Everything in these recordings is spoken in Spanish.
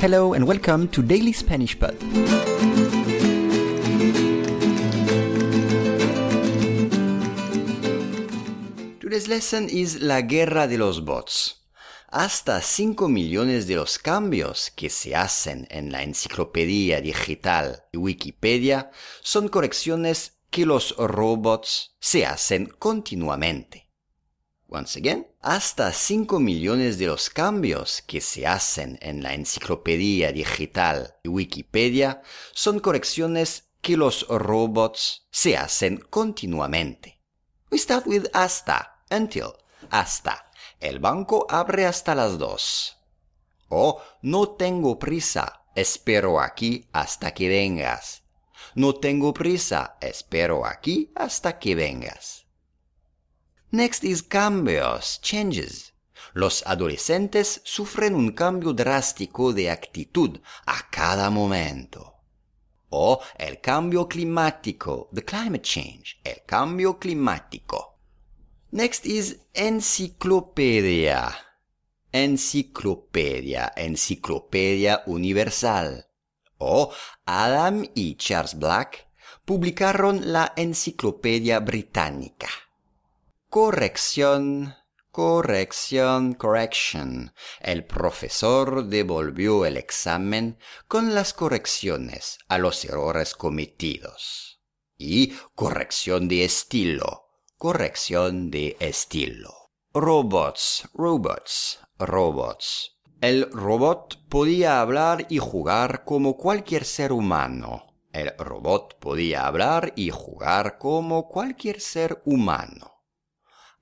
Hello and welcome to Daily Spanish Pod. Today's lesson is La Guerra de los Bots. Hasta 5 millones de los cambios que se hacen en la enciclopedia digital y Wikipedia son correcciones que los robots se hacen continuamente. Once again, hasta 5 millones de los cambios que se hacen en la enciclopedia digital y Wikipedia son correcciones que los robots se hacen continuamente. We start with hasta, until, hasta. El banco abre hasta las dos. O no tengo prisa, espero aquí hasta que vengas. No tengo prisa, espero aquí hasta que vengas. Next is cambios, changes. Los adolescentes sufren un cambio drástico de actitud a cada momento. O el cambio climático, the climate change, el cambio climático. Next is enciclopedia. Enciclopedia, enciclopedia universal. O Adam y Charles Black publicaron la Enciclopedia Británica. Corrección, corrección, correction. El profesor devolvió el examen con las correcciones a los errores cometidos. Y corrección de estilo, corrección de estilo. Robots, robots, robots. El robot podía hablar y jugar como cualquier ser humano. El robot podía hablar y jugar como cualquier ser humano.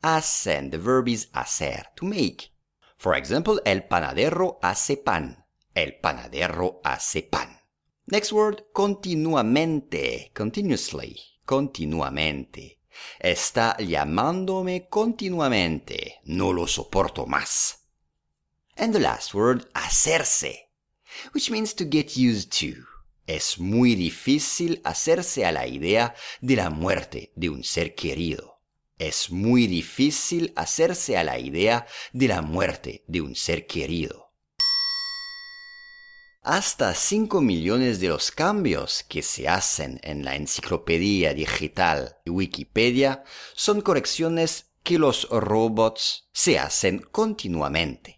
Hacen, the verb is hacer, to make. For example, el panadero hace pan. El panadero hace pan. Next word, continuamente, continuously, continuamente. Está llamándome continuamente. No lo soporto más. And the last word, hacerse, which means to get used to. Es muy difícil hacerse a la idea de la muerte de un ser querido. Es muy difícil hacerse a la idea de la muerte de un ser querido. Hasta 5 millones de los cambios que se hacen en la enciclopedia digital y Wikipedia son correcciones que los robots se hacen continuamente.